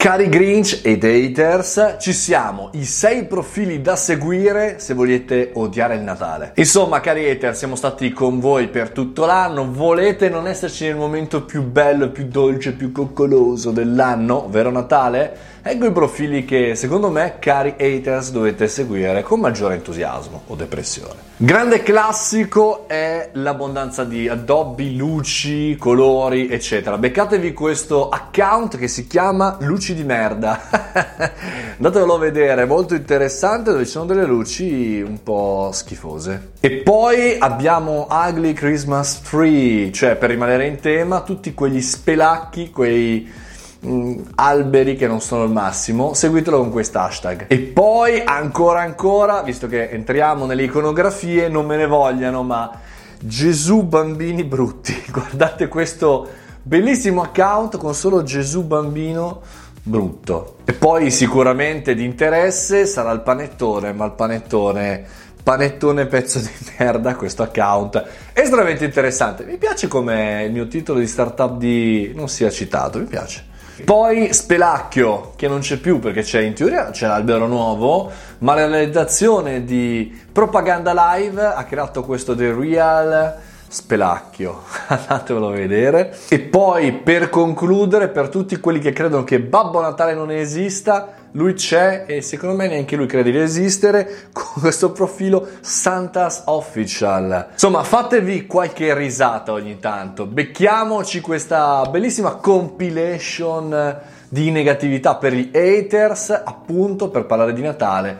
Cari Grinch ed haters, ci siamo, i 6 profili da seguire se volete odiare il Natale. Insomma, cari haters, siamo stati con voi per tutto l'anno, volete non esserci nel momento più bello, più dolce, più coccoloso dell'anno, ovvero Natale? Ecco i profili che secondo me, cari haters, dovete seguire con maggiore entusiasmo o depressione. Grande classico è l'abbondanza di addobbi, luci, colori, eccetera. Beccatevi questo account che si chiama Luci di merda. Andatevelo a vedere, è molto interessante dove ci sono delle luci un po' schifose. E poi abbiamo Ugly Christmas Tree, cioè per rimanere in tema, tutti quegli spelacchi, quei Mm, alberi che non sono il massimo, seguitelo con quest'hashtag. E poi ancora ancora, visto che entriamo nelle iconografie, non me ne vogliano, ma Gesù bambini brutti. Guardate questo bellissimo account con solo Gesù bambino brutto. E poi sicuramente di interesse sarà il panettone, ma il panettone panettone pezzo di merda questo account. Estremamente interessante. Mi piace come il mio titolo di startup di non sia citato mi piace. Poi Spelacchio, che non c'è più perché c'è in teoria c'è l'albero nuovo, ma la realizzazione di Propaganda Live ha creato questo The Real Spelacchio, andatevelo a vedere. E poi per concludere, per tutti quelli che credono che Babbo Natale non esista, lui c'è e secondo me neanche lui crede di esistere con questo profilo Santas Official. Insomma, fatevi qualche risata ogni tanto. Becchiamoci questa bellissima compilation di negatività per gli haters, appunto per parlare di Natale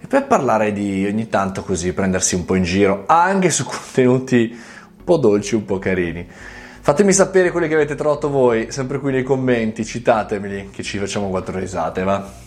e per parlare di ogni tanto così prendersi un po' in giro anche su contenuti po' dolci, un po' carini. Fatemi sapere quelli che avete trovato voi, sempre qui nei commenti, citatemeli, che ci facciamo quattro risate, va?